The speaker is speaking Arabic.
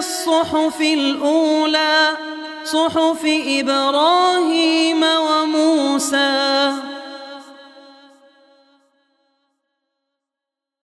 الصحف الأولى صحف إبراهيم